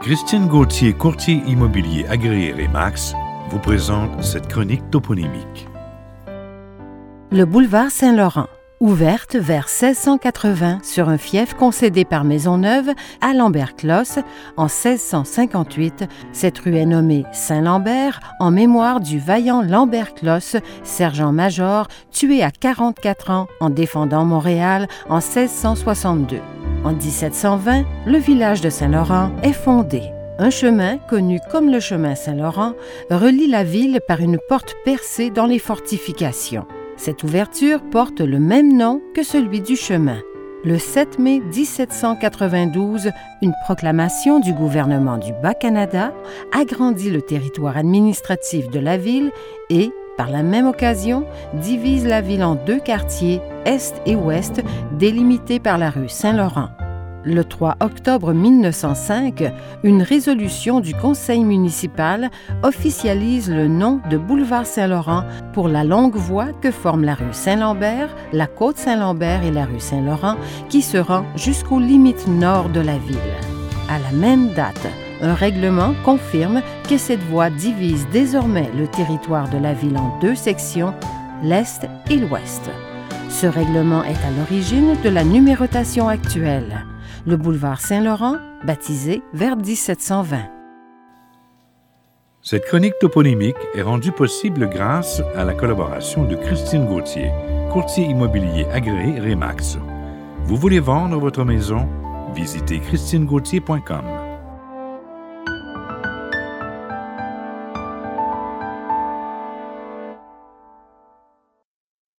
Christine Gauthier, courtier immobilier agréé Remax, vous présente cette chronique toponymique. Le boulevard Saint-Laurent, ouverte vers 1680 sur un fief concédé par Maisonneuve à Lambert-Closse en 1658, cette rue est nommée Saint-Lambert en mémoire du vaillant Lambert-Closse, sergent-major, tué à 44 ans en défendant Montréal en 1662. En 1720, le village de Saint-Laurent est fondé. Un chemin, connu comme le chemin Saint-Laurent, relie la ville par une porte percée dans les fortifications. Cette ouverture porte le même nom que celui du chemin. Le 7 mai 1792, une proclamation du gouvernement du Bas-Canada agrandit le territoire administratif de la ville et, par la même occasion, divise la ville en deux quartiers, Est et Ouest, délimités par la rue Saint-Laurent. Le 3 octobre 1905, une résolution du conseil municipal officialise le nom de boulevard Saint-Laurent pour la longue voie que forment la rue Saint-Lambert, la côte Saint-Lambert et la rue Saint-Laurent qui se rend jusqu'aux limites nord de la ville. À la même date, un règlement confirme que cette voie divise désormais le territoire de la ville en deux sections, l'Est et l'Ouest. Ce règlement est à l'origine de la numérotation actuelle. Le boulevard Saint-Laurent, baptisé vers 1720. Cette chronique toponymique est rendue possible grâce à la collaboration de Christine Gauthier, courtier immobilier agréé Remax. Vous voulez vendre votre maison? Visitez christinegauthier.com.